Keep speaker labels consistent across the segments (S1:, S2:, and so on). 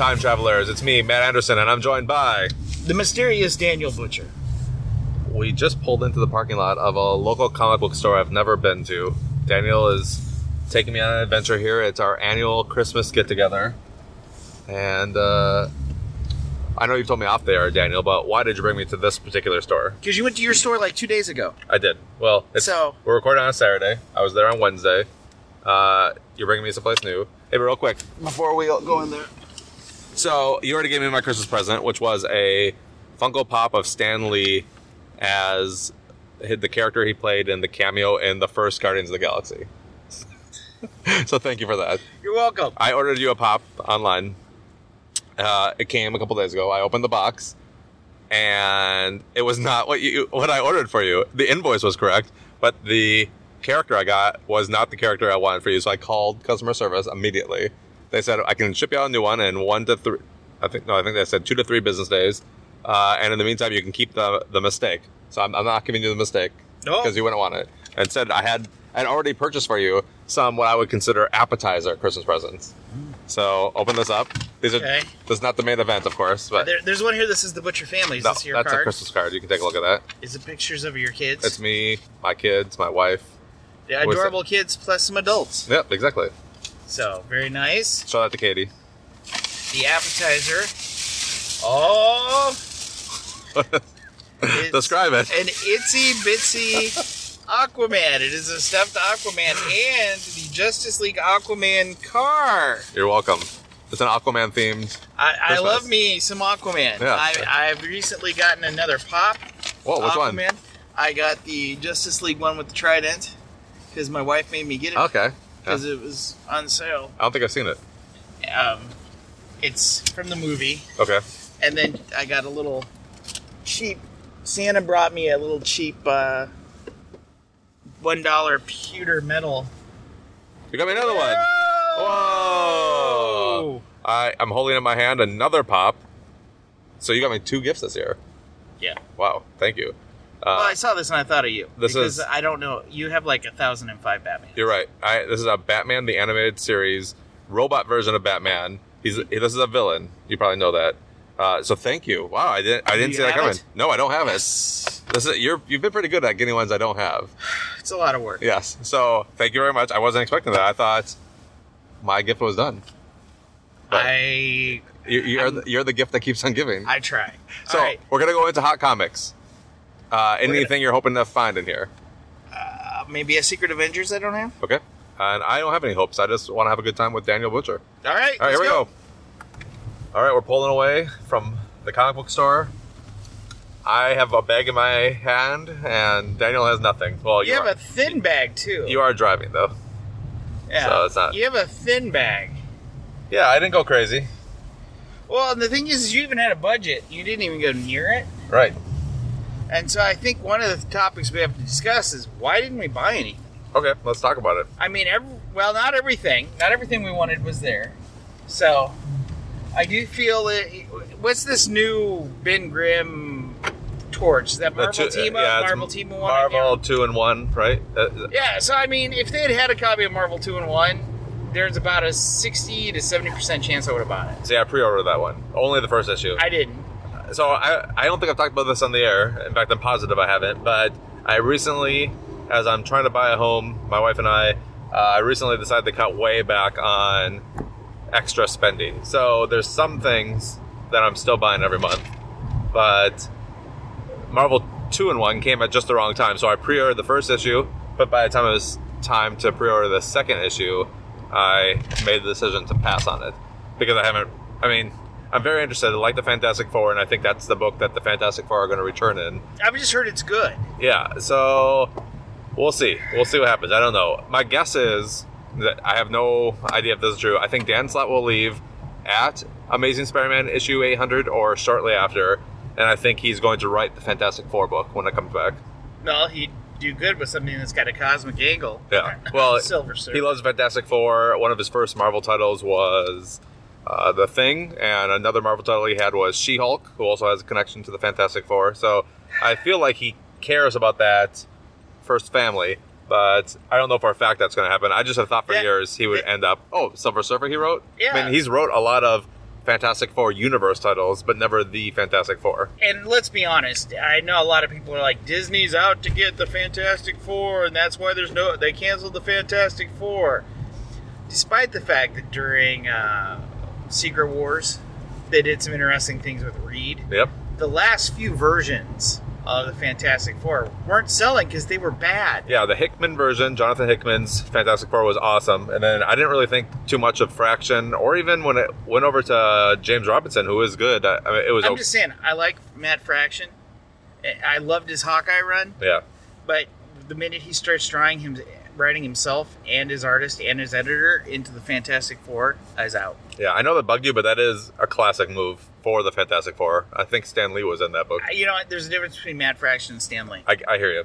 S1: Hello, time travelers. It's me, Matt Anderson, and I'm joined by.
S2: The mysterious Daniel Butcher.
S1: We just pulled into the parking lot of a local comic book store I've never been to. Daniel is taking me on an adventure here. It's our annual Christmas get together. And uh, I know you've told me off there, Daniel, but why did you bring me to this particular store?
S2: Because you went to your store like two days ago.
S1: I did. Well, it's,
S2: So-
S1: we're recording on a Saturday. I was there on Wednesday. Uh, you're bringing me someplace new. Hey, but real quick, before we go in there. So, you already gave me my Christmas present, which was a Funko Pop of Stan Lee as the character he played in the cameo in the first Guardians of the Galaxy. so, thank you for that.
S2: You're welcome.
S1: I ordered you a pop online. Uh, it came a couple days ago. I opened the box, and it was not what you what I ordered for you. The invoice was correct, but the character I got was not the character I wanted for you. So I called customer service immediately. They said I can ship you out a new one in one to three. I think no, I think they said two to three business days, uh, and in the meantime you can keep the the mistake. So I'm, I'm not giving you the mistake
S2: No.
S1: because you wouldn't want it. And said I had I'd already purchased for you some what I would consider appetizer Christmas presents. So open this up. These are
S2: Okay.
S1: this is not the main event, of course, but
S2: There, there's one here. This is the Butcher family. Is
S1: no,
S2: this your
S1: that's a? Christmas card. You can take a look at that.
S2: Is it pictures of your kids?
S1: It's me, my kids, my wife.
S2: Yeah, adorable kids plus some adults.
S1: Yep, exactly.
S2: So very nice.
S1: Shout out to Katie.
S2: The appetizer. Oh,
S1: Describe it.
S2: An itsy bitsy Aquaman. It is a stuffed Aquaman and the Justice League Aquaman car.
S1: You're welcome. It's an Aquaman themed.
S2: I, I love me some Aquaman.
S1: Yeah.
S2: I, I've recently gotten another pop.
S1: Whoa, which one?
S2: Aquaman. I got the Justice League one with the trident because my wife made me get it
S1: Okay. Yeah.
S2: because it was on sale.
S1: I don't think I've seen it.
S2: Um, it's from the movie,
S1: Okay.
S2: and then I got a little cheap. Santa brought me a little cheap uh, one dollar pewter medal.
S1: You got me another one. Whoa! I, I'm holding in my hand another pop. So you got me two gifts this year.
S2: Yeah.
S1: Wow. Thank you. Uh,
S2: well, I saw this and I thought of you
S1: this
S2: because
S1: is-
S2: I don't know. You have like a thousand and five Batman.
S1: You're right. I, this is a Batman the animated series robot version of Batman. He's this is a villain. You probably know that. Uh, so thank you. Wow, I didn't I didn't
S2: you
S1: see that coming.
S2: it?
S1: No, I don't have it. This is you're you've been pretty good at getting ones I don't have.
S2: It's a lot of work.
S1: Yes. So thank you very much. I wasn't expecting that. I thought my gift was done. But
S2: I
S1: you, you're the, you're the gift that keeps on giving.
S2: I try.
S1: so
S2: All right.
S1: we're gonna go into hot comics. Uh, anything
S2: gonna-
S1: you're hoping to find in here?
S2: Uh, maybe a Secret Avengers I don't have.
S1: Okay. And I don't have any hopes. I just want to have a good time with Daniel Butcher.
S2: All right.
S1: All right, here we go. All right, we're pulling away from the comic book store. I have a bag in my hand, and Daniel has nothing. Well, you,
S2: You
S1: are,
S2: have a thin bag too.
S1: you are driving though.
S2: yeah.
S1: so it's not-
S2: You have a thin bag.
S1: Yeah, I didn't go crazy.
S2: Well, and the thing is, you even had a budget. You didn't even go near it.
S1: Right.
S2: And so I think one of the topics we have to discuss is why didn't we buy anything?
S1: Okay, let's talk about it.
S2: I mean, every, well, not everything. Not everything we wanted was there. So I do feel that. What's this new Ben Grimm torch? Is that Marvel
S1: two-
S2: team
S1: uh,
S2: up?
S1: yeah,
S2: Marvel team one.
S1: Marvel Two-in-One, right? Uh,
S2: Yeah. So I mean, if they had had a copy of Marvel Two-in-One, there's about a sixty to seventy percent chance I would have bought it.
S1: see, I pre-ordered that one. Only the first issue.
S2: I didn't.
S1: So I, I don't think I've talked about this on the air. In fact, I'm positive I haven't. But I recently, as I'm trying to buy a home, my wife and I, uh, I recently decided to cut way back on extra spending. So there's some things that I'm still buying every month, but Marvel Two-in-One came at just the wrong time. So I pre-ordered the first issue, but by the time it was time to pre-order the second issue, I made the decision to pass on it because I haven't. I mean, I'm very interested. I like the Fantastic Four, and I think that's the book that the Fantastic Four are going to return in.
S2: I've just heard it's good.
S1: Yeah, so we'll see. We'll see what happens. I don't know. My guess is that I have no idea if this is true. I think Dan Slott will leave at Amazing Spider-Man issue 800 or shortly after, and I think he's going to write the Fantastic Four book when it comes back.
S2: Well, he'd do good with something that's got a cosmic angle.
S1: Yeah. Well,
S2: Silver Surfer.
S1: he loves Fantastic Four. One of his first Marvel titles was uh, The Thing, and another Marvel title he had was She Hulk, who also has a connection to the Fantastic Four. So I feel like he cares about that first family, but I don't know for a fact that's going to happen. I just have thought for
S2: Yeah.
S1: years he would end up. Oh, Silver Surfer he wrote?
S2: Yeah.
S1: I mean, he's wrote a lot of Fantastic Four universe titles, but never the Fantastic Four.
S2: And let's be honest, I know a lot of people are like Disney's out to get the Fantastic Four, and that's why there's no they canceled the Fantastic Four. Despite the fact that during uh, Secret Wars, they did some interesting things with Reed.
S1: Yep.
S2: The last few versions of the Fantastic Four weren't selling because they were bad.
S1: Yeah, the Hickman version, Jonathan Hickman's Fantastic Four was awesome, and then I didn't really think too much of Fraction, or even when it went over to uh, James Robinson, who was good. I, I mean, it was
S2: I'm
S1: okay.
S2: just saying, I like Matt Fraction. I- I loved his Hawkeye run,
S1: yeah,
S2: but the minute he starts drawing him, writing himself and his artist and his editor into the Fantastic Four, I was out.
S1: yeah. I know that bugged you, but that is a classic move for the Fantastic Four. I think Stan Lee was in that book.
S2: You know, what? there's a difference between Matt Fraction and Stan Lee.
S1: I, I hear you.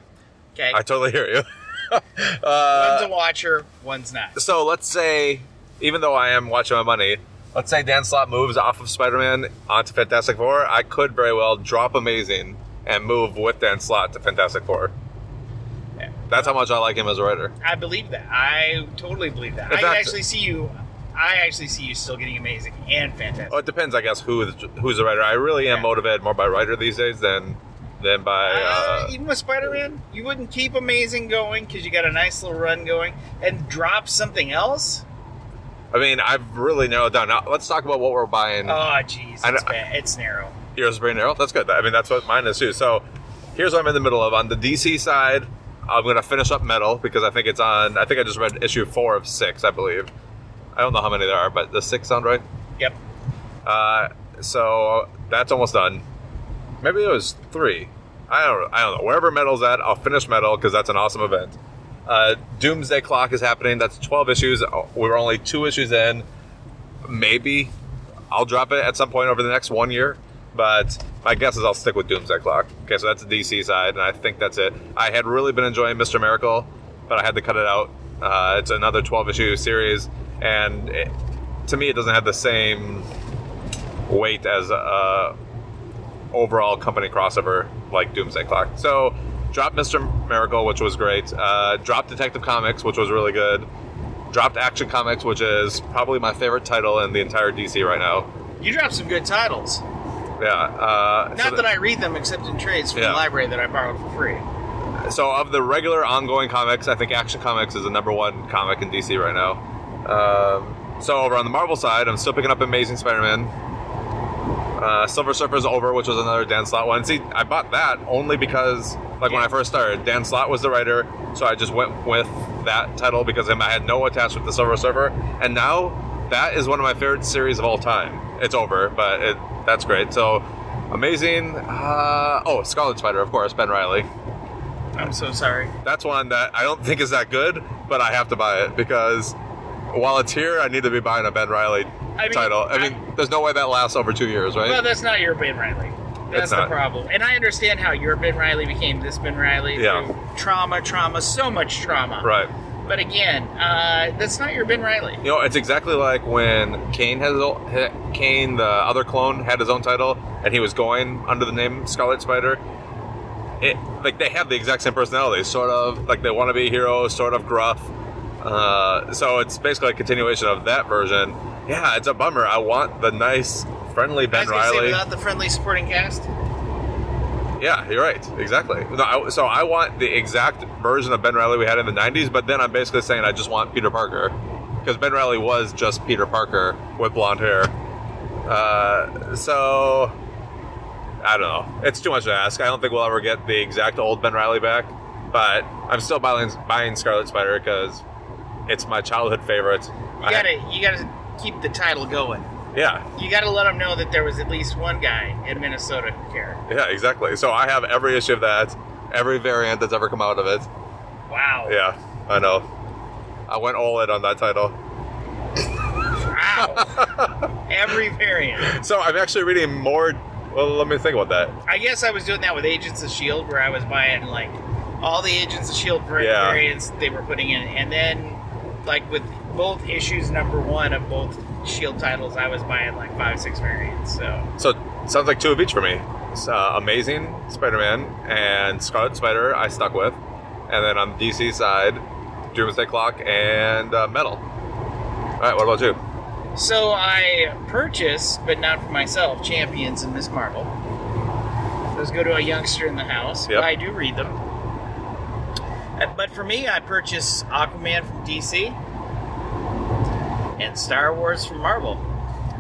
S2: Okay,
S1: I totally hear you.
S2: one's
S1: uh,
S2: a watcher, one's not.
S1: so let's say, even though I am watching my money, let's say Dan Slott moves off of Spider-Man onto Fantastic Four. I could very well drop Amazing and move with Dan Slott to Fantastic Four. That's how much I like him as a writer.
S2: I believe that. I totally believe that.
S1: In
S2: I
S1: fact-
S2: actually see you. I actually see you still getting amazing and fantastic.
S1: Well, it depends, I guess, who who's the writer. I really am
S2: Yeah.
S1: motivated more by writer these days than than by.
S2: Uh,
S1: Uh,
S2: even with Spider-Man, you wouldn't keep Amazing going because you got a nice little run going, and drop something else.
S1: I mean, I've really narrowed down. Now, let's talk about what we're buying.
S2: Oh, jeez, it's bad. It's narrow.
S1: Yours is very narrow. That's good. I mean, that's what mine is too. So here's what I'm in the middle of. On the DC side, I'm going to finish up Metal because I think it's on. I think I just read issue four of six, I believe. I don't know how many there are, but the six sound right?
S2: Yep.
S1: Uh, so that's almost done. Maybe it was three. I don't. I don't know. Wherever Metal's at, I'll finish Metal because that's an awesome event. Uh, Doomsday Clock is happening. That's 12 issues. We're only two issues in. Maybe I'll drop it at some point over the next one year. But my guess is I'll stick with Doomsday Clock. Okay, so that's the DC side, and I think that's it. I had really been enjoying Mr. Miracle, but I had to cut it out. Uh, it's another 12 issue series, and it, to me, it doesn't have the same weight as a overall company crossover like Doomsday Clock. So, dropped Mr. Miracle, which was great. Uh, dropped Detective Comics, which was really good. Dropped Action Comics, which is probably my favorite title in the entire DC right now.
S2: You dropped some good titles.
S1: Yeah. Uh,
S2: Not
S1: so
S2: that I read them except in trades from
S1: Yeah.
S2: the library that I borrowed for free.
S1: So of the regular ongoing comics, I think Action Comics is the number one comic in DC right now. Um, so over on the Marvel side, I'm still picking up Amazing Spider-Man. Uh, Silver Surfer's over, which was another Dan Slott one. See, I bought that only because, like when I first started, Dan Slott was the writer, so I just went with that title because I had no attachment to Silver Surfer, and now that is one of my favorite series of all time. It's over, but it, that's great. So amazing. Uh, oh, Scarlet Spider, of course, Ben Reilly
S2: I'm so sorry.
S1: that's one that I don't think is that good, but I have to buy it because while it's here, I need to be buying a Ben Reilly
S2: I mean,
S1: title. I,
S2: I-
S1: mean, there's no way that lasts over two years, right?
S2: Well, that's not your Ben Reilly. That's the problem. And I understand how your Ben Reilly became this Ben Reilly.
S1: Yeah.
S2: Trauma, trauma, so much trauma.
S1: right.
S2: But again, uh, that's not your Ben Reilly.
S1: You know, it's exactly like when Kaine has Kaine, the other clone, had his own title, and he was going under the name Scarlet Spider. It like they have the exact same personality, sort of like they want to be heroes, sort of gruff. Uh, so it's basically a continuation of that version. Yeah, it's a bummer. I want the nice, friendly Ben
S2: was gonna say
S1: Reilly.
S2: without the friendly supporting cast.
S1: Yeah, you're right. Exactly. No, I, so I want the exact version of Ben Reilly we had in the 90s, but then I'm basically saying I just want Peter Parker. Because Ben Reilly was just Peter Parker with blonde hair. Uh, so, I don't know. It's too much to ask. I don't think we'll ever get the exact old Ben Reilly back, but I'm still buying, buying Scarlet Spider because it's my childhood favorite.
S2: You gotta, you gotta keep the title going.
S1: Yeah,
S2: You gotta let them know that there was at least one guy in Minnesota who cared.
S1: yeah, exactly. So I have every issue of that, every variant that's ever come out of it.
S2: Wow.
S1: Yeah, I know. I went all in on that title.
S2: Wow. Every variant.
S1: So I'm actually reading more. Well, let me think about that.
S2: I guess I was doing that with Agents of Shield, where I was buying like all the Agents of Shield var-
S1: Yeah.
S2: variants they were putting in, and then like with both issues number one of both Shield titles, I was buying like five, six variants. So
S1: So sounds like two of each for me. It's, uh, Amazing Spider-Man and Scarlet Spider. I stuck with, and then on the DC side, Doomsday Clock and uh, Metal. All right, what about you?
S2: So I purchase, but not for myself, Champions and Ms. Marvel. Those go to a youngster in the house.
S1: Yep.
S2: But I do read them. Uh, But for me, I purchase Aquaman from DC and Star Wars from Marvel.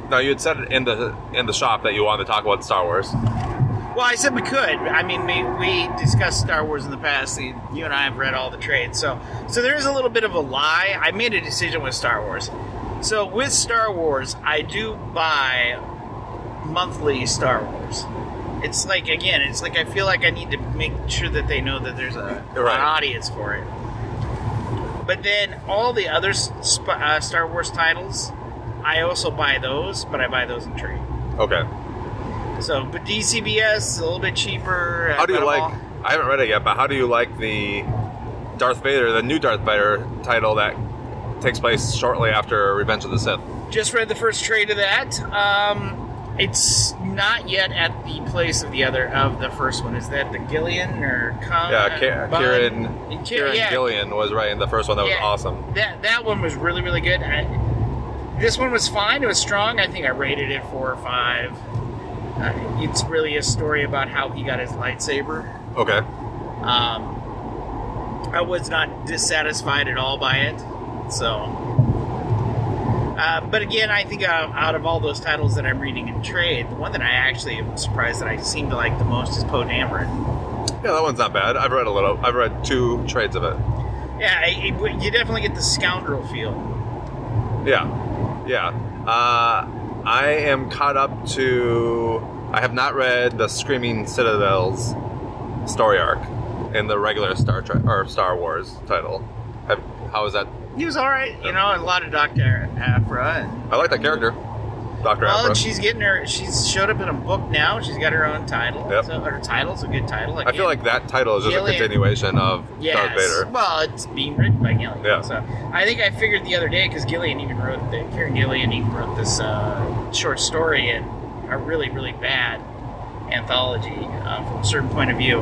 S1: Now you had said in the in the shop that you wanted to talk about Star Wars.
S2: Well, I said we could. I mean, we, we discussed Star Wars in the past. You and I have read all the trades, so so there is a little bit of a lie. I made a decision with Star Wars. So with Star Wars, I do buy monthly Star Wars. It's like again, it's like I feel like I need to make sure that they know that there's a
S1: Right.
S2: an audience for it. But then all the other sp- uh, Star Wars titles, I also buy those, but I buy those in trade.
S1: Okay.
S2: So, but DCBS a little bit cheaper.
S1: How do you like?
S2: all-
S1: I haven't read it yet, but how do you like the Darth Vader, the new Darth Vader title that takes place shortly after Revenge of the Sith?
S2: Just read the first trade of that. Um, it's not yet at the place of the other of the first one. Is that the Gillen or Con?
S1: Yeah, Ka-
S2: Bun?
S1: Kieron
S2: Ki-
S1: Kieron
S2: yeah,
S1: Gillen was right in the first one. That
S2: Yeah.
S1: was awesome.
S2: That that one was really really good. I, this one was fine. It was strong. I think I rated it four or five. Uh, it's really a story about how he got his lightsaber.
S1: Okay.
S2: Um, I was not dissatisfied at all by it. So, uh, but again, I think uh, out of all those titles that I'm reading in trade, the one that I actually am surprised that I seem to like the most is Poe Dameron.
S1: Yeah, that one's not bad. I've read a little. I've read two trades of it.
S2: Yeah, it, it- you definitely get the scoundrel feel.
S1: Yeah, yeah. Uh, I am caught up to. I have not read the Screaming Citadel's story arc in the regular Star Trek or Star Wars title. Have, how is that?
S2: He was all right, you know, a lot of Doctor Aphra. And,
S1: I like that character, Doctor
S2: well,
S1: Aphra.
S2: and she's getting her. She's showed up in a book now. She's got her own title.
S1: Yep.
S2: So her title's a good title.
S1: I feel like that title is just
S2: Gillen-
S1: a continuation of
S2: Yes.
S1: Darth Vader.
S2: Well, it's being written by Gillen.
S1: Yeah.
S2: So I think I figured the other day because Gillen even wrote the Kieron Gillen even wrote this uh, short story in a really really bad anthology uh, from a certain point of view.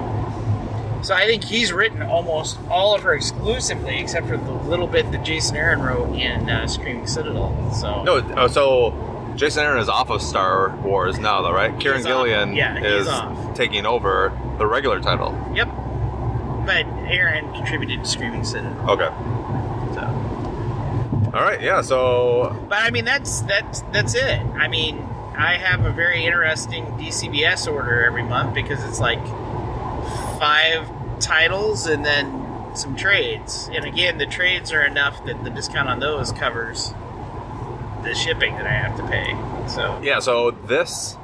S2: So I think he's written almost all of her exclusively, except for the little bit that Jason Aaron wrote in uh, Screaming Citadel. So
S1: No, oh, so Jason Aaron is off of Star Wars now, though, right?
S2: Kieron.
S1: Gillen
S2: Yeah,
S1: is
S2: off.
S1: taking over the regular title.
S2: yep. But Aaron contributed to Screaming Citadel.
S1: Okay.
S2: So.
S1: All right. Yeah. So
S2: But I mean, that's that's that's it. I mean, I have a very interesting DCBS order every month because it's like five titles and then some trades. And again, the trades are enough that the discount on those covers the shipping that I have to pay. So
S1: yeah. So this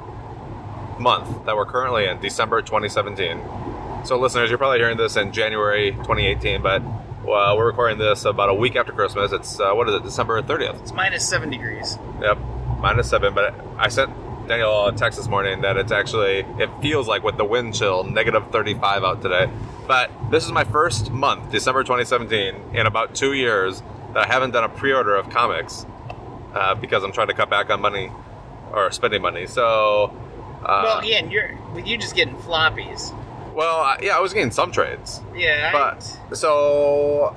S1: month that we're currently in, December 2017. So listeners, you're probably hearing this in January 2018, but well, we're recording this about a week after Christmas. It's uh, what is it? December 30th.
S2: it's minus seven degrees.
S1: Yep, minus seven. But I sent Daniel text this morning that it's actually it feels like with the wind chill negative 35 out today. But this is my first month, December 2017, in about two years that I haven't done a pre-order of comics uh, because I'm trying to cut back on money or spending money. So, uh,
S2: well, again, you're you just getting floppies.
S1: well, I- yeah, I was getting some trades,
S2: Yeah, I-
S1: but so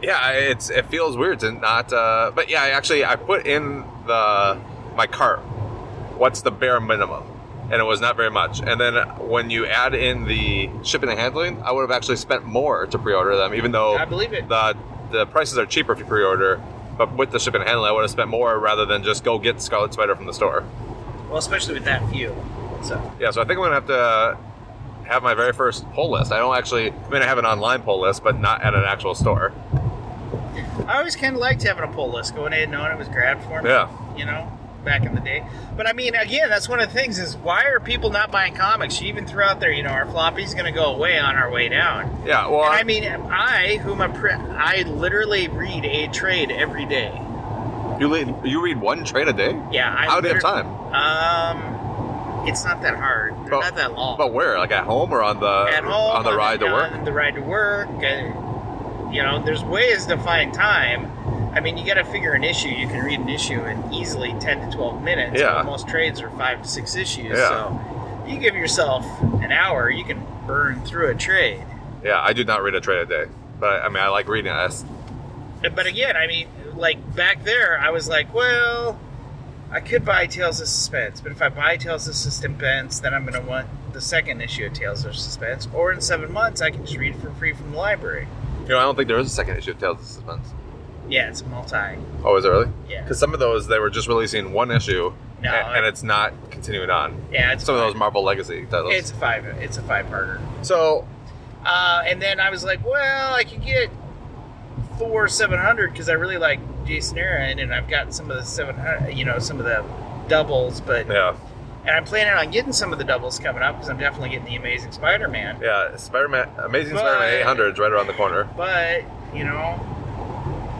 S1: yeah, it's it feels weird to not. Uh, but yeah, I actually I put in the my cart. What's the bare minimum? And it was not very much. And then when you add in the shipping and handling, I would have actually spent more to pre-order them, even though
S2: I believe it.
S1: the the prices are cheaper if you pre-order. But with the shipping and handling, I would have spent more rather than just go get Scarlet Spider from the store.
S2: well, especially with that few. So
S1: Yeah, so I think I'm gonna have to have my very first pull list. I don't actually. I mean, I have an online pull list, but not at an actual store.
S2: I always kind of liked having a pull list, going in knowing it was grabbed for me.
S1: Yeah.
S2: You know, back in the day. But I mean, again, that's one of the things is why are people not buying comics? You even threw out there, you know, our floppy's going to go away on our way down.
S1: Yeah, well,
S2: And I mean, I, whom a pre- I literally read a trade every day.
S1: you read you read one trade a day.
S2: Yeah, I
S1: How do you have time?
S2: Um, it's not that hard.
S1: But-
S2: not that long.
S1: But where? Like at home or on the
S2: At home,
S1: on the ride to work?
S2: On the ride to work. uh, you know, there's ways to find time. I mean, you got to figure an issue. You can read an issue in easily 10 to 12 minutes.
S1: Yeah.
S2: but Most trades are five to six issues.
S1: Yeah.
S2: So you give yourself an hour, you can burn through a trade.
S1: Yeah, I do not read a trade a day, but I mean, I like reading it.
S2: But again, I mean, like back there, I was like, well, I could buy Tales of Suspense, but if I buy Tales of Suspense, then I'm going to want the second issue of Tales of Suspense. Or in seven months, I can just read it for free from the library.
S1: You know, I don't think there is a second issue of Tales of Suspense.
S2: Yeah, it's multi.
S1: Oh, is it really?
S2: Yeah.
S1: Because some of those they were just releasing one issue,
S2: No,
S1: a- and, it's not continuing on.
S2: Yeah, it's
S1: Some of those Marvel Legacy titles.
S2: It's a five. It's a five parter.
S1: so
S2: Uh, and then I was like, well, I could get Thor 700 because I really like Jason Aaron, and I've got some of the 700, you know, some of the doubles, but
S1: yeah,
S2: and I'm planning on getting some of the doubles coming up because I'm definitely getting the Amazing Spider-Man.
S1: yeah, Spider-Man, Amazing
S2: But-
S1: Spider-Man 800 is right around the corner.
S2: But you know,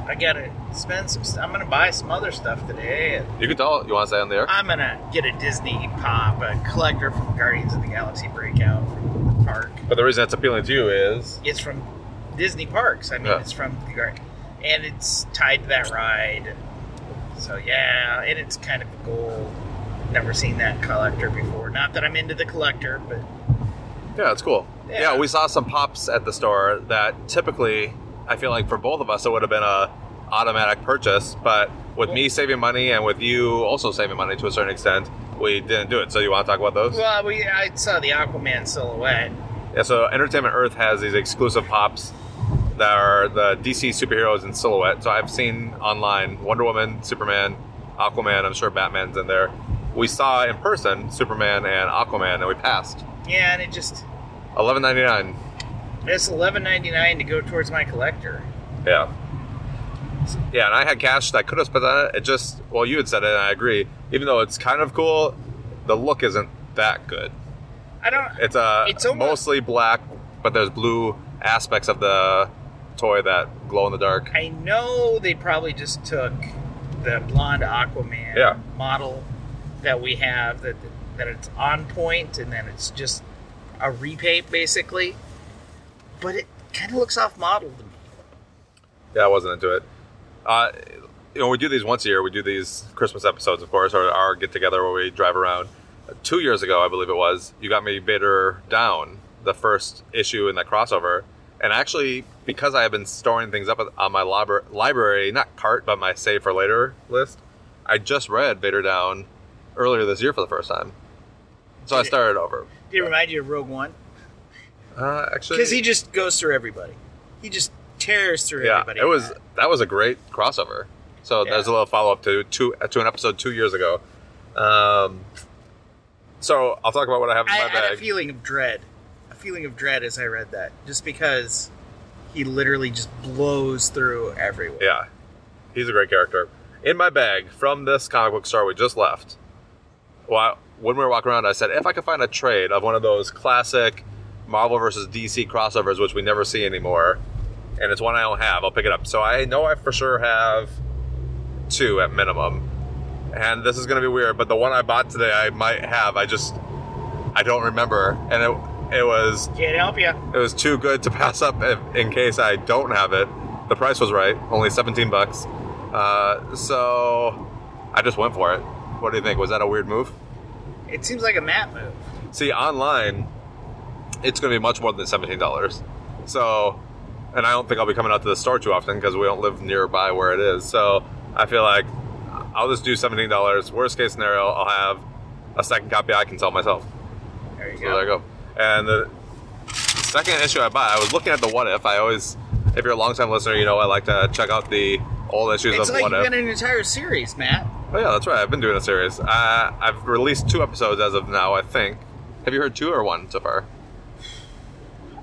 S2: I gotta spend some. St- I'm gonna buy some other stuff today. And
S1: You can tell. You want to say on the air?
S2: I'm gonna get a Disney pop, a collector from Guardians of the Galaxy Breakout from the park.
S1: But the reason that's appealing to you is
S2: It's from Disney parks. I mean,
S1: Yeah.
S2: it's from the Guard, and it's tied to that ride. So yeah, and it's kind of gold. Never seen that collector before. Not that I'm into the collector, but
S1: yeah, it's cool.
S2: Yeah.
S1: Yeah. we saw some pops at the store that typically I feel like for both of us it would have been a automatic purchase, but with me saving money and with you also saving money to a certain extent, we didn't do it. So you want to talk about those?
S2: well, we I saw the Aquaman silhouette.
S1: Yeah, so Entertainment Earth has these exclusive pops that are the DC superheroes in silhouette. So I've seen online Wonder Woman, Superman, Aquaman, I'm sure Batman's in there. We saw in person Superman and Aquaman and we passed.
S2: Yeah, and it just
S1: Eleven ninety nine.
S2: It's 11.99 to go towards my collector.
S1: Yeah. Yeah, and I had cash that could have spent on it. It just well you had said it and I agree. Even though it's kind of cool, the look isn't that good.
S2: I don't.
S1: It's uh
S2: It's almost-
S1: mostly black, but there's blue aspects of the toy that glow in the dark.
S2: I know they probably just took the blonde Aquaman
S1: Yeah.
S2: model that we have that that it's on point and then it's just a repaint basically. But it kind of looks off model to me.
S1: Yeah, I wasn't into it. Uh, you know, we do these once a year. We do these Christmas episodes, of course, or our get together where we drive around. Uh, Two years ago, I believe it was, you got me Vader Down, the first issue in that crossover. And actually, because I have been storing things up on my libra- library, not cart, but my save for later list, I just read Vader Down earlier this year for the first time. So I
S2: Did it-
S1: started over.
S2: Did it remind you of Rogue One?
S1: Uh, actually,
S2: Because he just goes through everybody. He just tears through
S1: yeah,
S2: everybody.
S1: it was
S2: that.
S1: that was a great crossover. So
S2: Yeah.
S1: there's a little follow up to to to an episode two years ago. Um, so I'll talk about what I have in
S2: I
S1: my
S2: had a
S1: bag.
S2: feeling of dread. A feeling of dread as I read that. Just because he literally just blows through everywhere.
S1: yeah, he's a great character. In my bag from this comic book store we just left. Well, when we were walking around, I said if I could find a trade of one of those classic Marvel versus DC crossovers, which we never see anymore, and it's one I don't have, I'll pick it up. So I know I for sure have two at minimum. And this is going to be weird, but the one I bought today I might have. I just I don't remember, and it it was
S2: Can't help you.
S1: it was too good to pass up if, in case I don't have it. The price was right, only 17 bucks. Uh, so I just went for it. What do you think? Was that a weird move?
S2: It seems like a Matt move.
S1: See, online, it's going to be much more than $17. So, and I don't think I'll be coming out to the store too often because we don't live nearby where it is. So I feel like I'll just do $17. Worst case scenario, I'll have a second copy I can sell myself.
S2: There you
S1: So
S2: go.
S1: there you go. And the second issue I bought, I was looking at the What If. I always, if you're a long time listener, you know I like to check out the old issues
S2: It's
S1: of
S2: like
S1: What If.
S2: got an entire series, Matt.
S1: Oh yeah, that's right. I've been doing a series. Uh, I've released two episodes as of now. I think. Have you heard two or one so far?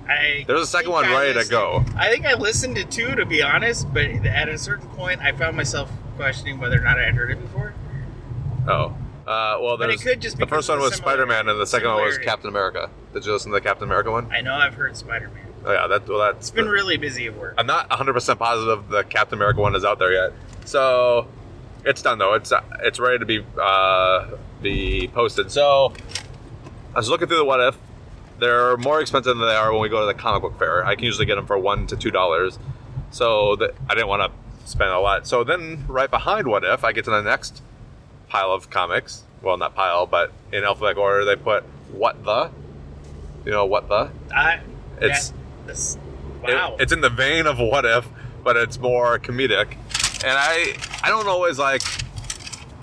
S2: I
S1: There's a second one
S2: I
S1: ready to go.
S2: I think I listened to two, to be honest, but at a certain point, I found myself questioning whether or not I had heard it before.
S1: Oh. Uh, well,
S2: But it could just
S1: the first one was Spider-Man, and the second one was. Captain America. Did you listen to the Captain America one?
S2: I know I've heard Spider Man.
S1: Oh yeah, that well, that's
S2: It's been really busy at work.
S1: I'm not 100% positive the Captain America one is out there yet. So it's done though. It's it's ready to be uh, be posted. So I was looking through the what if. They're more expensive than they are when we go to the comic book fair. I can usually get them for one to two dollars. So the, I didn't want to spend a lot. So then right behind what if I get to the next pile of comics. Well, not pile, but in alphabetical order they put what the. You know what the?
S2: I,
S1: It's
S2: that- this,
S1: it- it's in the vein of what if, but it's more comedic. and I I don't always like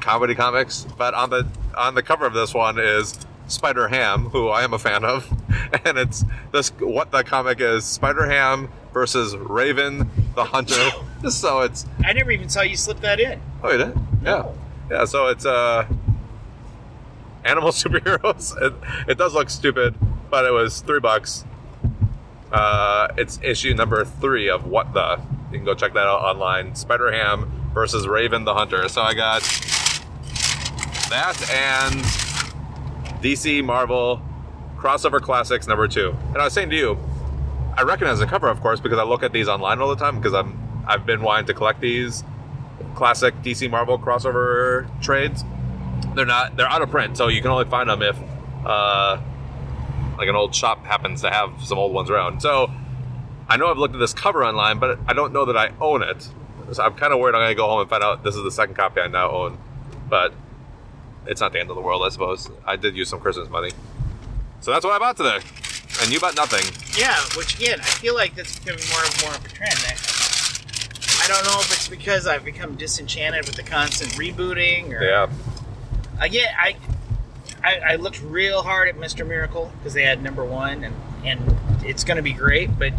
S1: comedy comics, but on the on the cover of this one is Spider Ham, who I am a fan of, and it's this what the comic is Spider Ham versus Kraven the Hunter. so it's
S2: I never even saw you slip that in.
S1: oh you did
S2: No.
S1: yeah yeah so it's uh animal superheroes. It, it does look stupid, but it was three bucks. Uh, it's issue number three of What the. You can go check that out online. Spider Ham versus Kraven the Hunter. So I got that and DC Marvel crossover classics number two. And I was saying to you, I recognize the cover, of course, because I look at these online all the time because I'm I've been wanting to collect these classic DC Marvel crossover trades. They're not they're out of print, so you can only find them if uh, like an old shop happens to have some old ones around. So I know I've looked at this cover online, but I don't know that I own it. So I'm kind of worried I'm going to go home and find out this is the second copy I now own. But it's not the end of the world, I suppose. I did use some Christmas money. So that's what I bought today. And you bought nothing.
S2: Yeah, which again, I feel like that's becoming more and more of a trend. I, I don't know if it's because I've become disenchanted with the constant rebooting or
S1: Yeah.
S2: Again, I, I I looked real hard at Mr. Miracle because they had number one, and and it's going to be great. But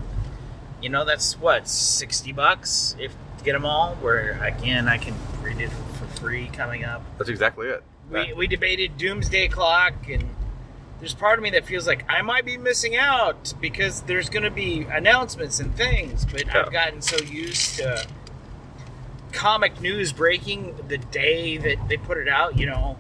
S2: you know, that's what sixty bucks if to get them all. Where again, I can read it for free coming up.
S1: That's exactly it.
S2: We we debated Doomsday Clock, and there's part of me that feels like I might be missing out because there's going to be announcements and things. But
S1: Yeah.
S2: I've gotten so used to comic news breaking the day that they put it out. You know,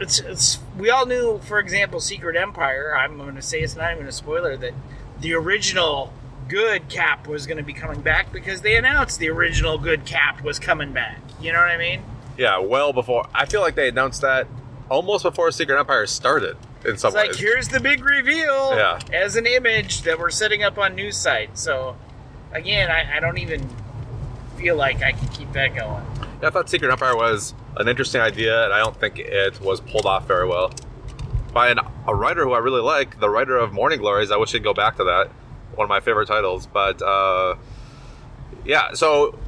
S2: it's, it's we all knew, for example, Secret Empire. I'm going to say it's not even a spoiler that the original good Cap was going to be coming back because they announced the original good Cap was coming back. You know what I mean?
S1: Yeah, well before. I feel like they announced that almost before Secret Empire started in some
S2: It's like
S1: ways.
S2: here's the big reveal
S1: Yeah.
S2: as an image that we're setting up on news sites. So again, I, I don't even feel like I can keep that going.
S1: Yeah, I thought Secret Empire was an interesting idea, and I don't think it was pulled off very well. By an, a writer who I really like, the writer of Morning Glories. I wish he'd go back to that. One of my favorite titles. But, uh, yeah, so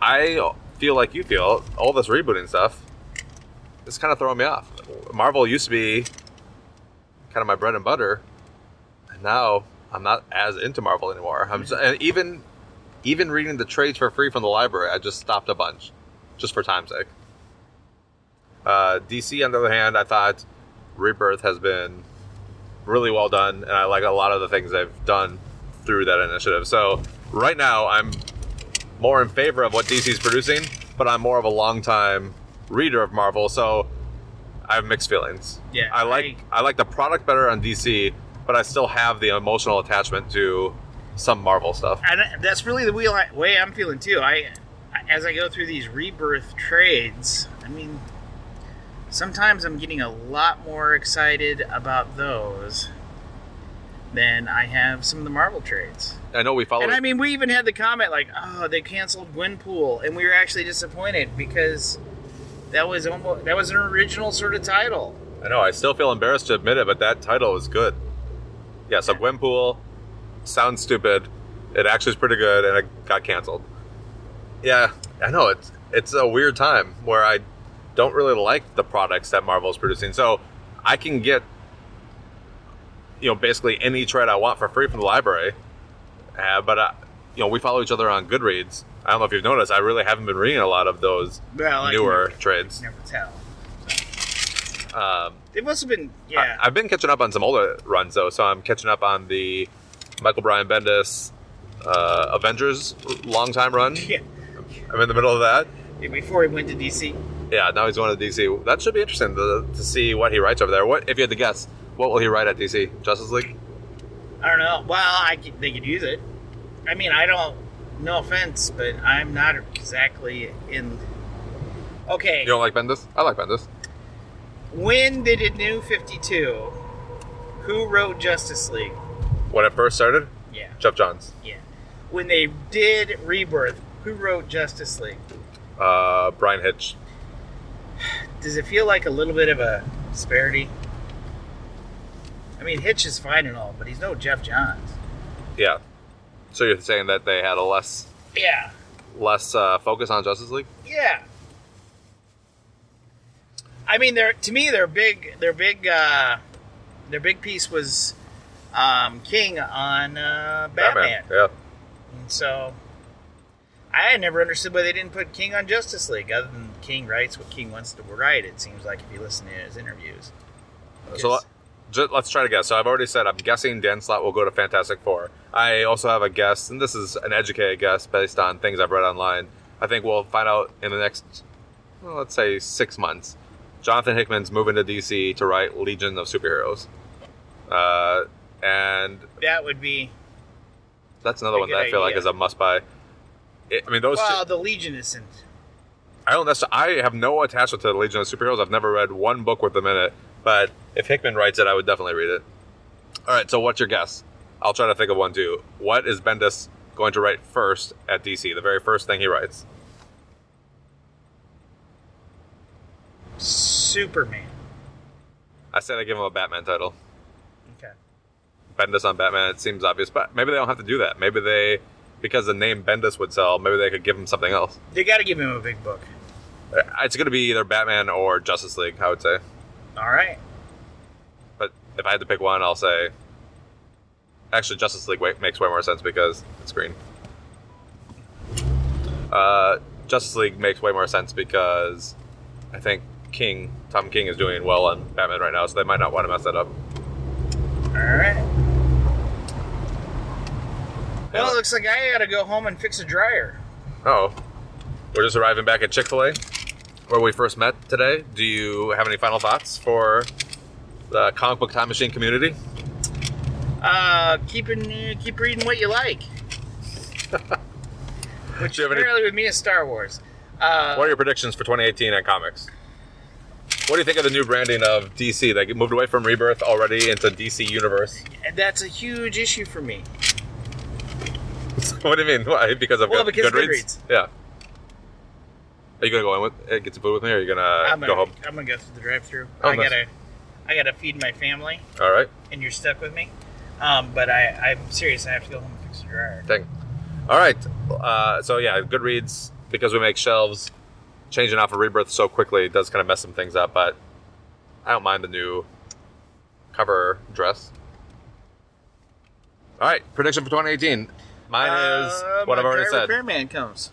S1: I feel like you feel all this rebooting stuff is kind of throwing me off. Marvel used to be kind of my bread and butter, and now I'm not as into Marvel anymore. I'm s- and even even reading the trades for free from the library, I just stopped a bunch, just for time's sake. Uh, DC, on the other hand, I thought Rebirth has been really well done, and I like a lot of the things they've done through that initiative. So right now, I'm more in favor of what DC's producing, but I'm more of a long-time reader of Marvel, so I have mixed feelings.
S2: Yeah,
S1: I like I like the product better on DC, but I still have the emotional attachment to some Marvel stuff.
S2: And that's really the way, I, way I'm feeling too. I, as I go through these rebirth trades, I mean, sometimes I'm getting a lot more excited about those than I have some of the Marvel trades.
S1: I know we followed.
S2: And I mean, we even had the comment like, "Oh, they canceled Gwenpool," and we were actually disappointed because that was almost that was an original sort of title.
S1: I know. I still feel embarrassed to admit it, but that title is good. Yeah. So Gwenpool sounds stupid. It actually is pretty good, and it got canceled. Yeah, I know. It's it's a weird time where I don't really like the products that Marvel's producing. So I can get you know basically any trade I want for free from the library. Uh, but uh, you know we follow each other on Goodreads. I don't know if you've noticed. I really haven't been reading a lot of those
S2: Well,
S1: newer trades.
S2: never tell.
S1: Um,
S2: It must have been yeah.
S1: I, have been catching up on some older runs though, so I'm catching up on the Michael Bryan Bendis uh, Avengers long time run.
S2: yeah.
S1: I'm in the middle of that.
S2: Before he went to DC.
S1: Yeah, now he's going to DC. That should be interesting to, to see what he writes over there. What if you had to guess? What will he write at DC? Justice League?
S2: I don't know. Well, I could, they could use it. I mean, I don't. No offense, but I'm not exactly in. Okay,
S1: You don't like Bendis? I like Bendis.
S2: when did it New Fifty Two? Who wrote Justice League?
S1: When it first started,
S2: Yeah,
S1: Geoff Johns,
S2: yeah. When they did Rebirth, who wrote Justice League?
S1: uh, Bryan Hitch.
S2: Does it feel like a little bit of a disparity? I mean, Hitch is fine and all, but he's no Geoff Johns.
S1: Yeah. So you're saying that they had a less
S2: Yeah,
S1: less uh, focus on Justice League.
S2: Yeah. I mean, their to me, their big, their big, uh, their big piece was um, King on uh, Batman.
S1: Yeah.
S2: And so I had never understood why they didn't put King on Justice League. Other than King writes what King wants to write, it seems like if you listen to his interviews.
S1: So let- ju- let's try to guess. So I've already said I'm guessing Dan Slott will go to Fantastic Four. I also have a guess, and this is an educated guess based on things I've read online. I think we'll find out in the next, well, let's say, six months. Jonathan Hickman's moving to DC to write Legion of Superheroes. Uh, and
S2: that would be
S1: that's another one that I feel like is a must buy. It- I mean, those.
S2: well,
S1: two,
S2: the Legion isn't.
S1: I don't necessarily. I have no attachment to the Legion of Superheroes. I've never read one book with them in it, but if Hickman writes it, I would definitely read it. All right. So, what's your guess? I'll try to think of one too. What is Bendis going to write first at DC? The very first thing he writes.
S2: Superman.
S1: I said I give him a Batman title.
S2: Okay.
S1: Bendis on Batman. It seems obvious, but maybe they don't have to do that. Maybe they, because the name Bendis would sell, maybe they could give him something else.
S2: They got to give him a big book.
S1: Uh, It's going to be either Batman or Justice League. I would say.
S2: All right.
S1: But if I had to pick one, I'll say. Actually, Justice League way, makes way more sense because it's green. Uh, Justice League makes way more sense because I think King, Tom King, is doing well on Batman right now, so they might not want to mess that up.
S2: All right. Well, it looks like I got to go home and fix a dryer.
S1: Oh, we're just arriving back at Chick Fil A, where we first met today. Do you have any final thoughts for the comic book time machine community?
S2: Uh, keeping uh, keep reading what you like. Which
S1: you have any-
S2: apparently with me is Star Wars. Uh,
S1: What are your predictions for 2018 on comics? What do you think of the new branding of DC? They moved away from Rebirth already into DC Universe.
S2: that's a huge issue for me.
S1: what do you mean? Why? Because of
S2: Well,
S1: Good-
S2: because
S1: Goodreads?
S2: Goodreads.
S1: Yeah. Are you gonna go in with uh, get some food with me, or are you gonna
S2: I'm
S1: go
S2: gonna
S1: home?
S2: I'm gonna go through the drive-through.
S1: Oh,
S2: I
S1: nice.
S2: gotta I gotta feed my family,
S1: All right.
S2: and you're stuck with me. Um, but I I'm serious. I have to go home and fix the dryer.
S1: Dang. All right. Uh, so yeah, Goodreads because we make shelves. Changing off of Rebirth so quickly does kind of mess some things up, but I don't mind the new cover dress. All right, prediction for 2018. Mine is
S2: Uh,
S1: what I've already
S2: dryer
S1: said.
S2: Repairman comes.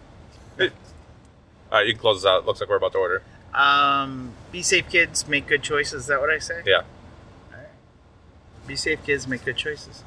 S1: All right, you can close this out. Looks like we're about to order.
S2: Um, be safe, kids. Make good choices. Is that what I say?
S1: Yeah.
S2: Be safe, kids. Make good choices.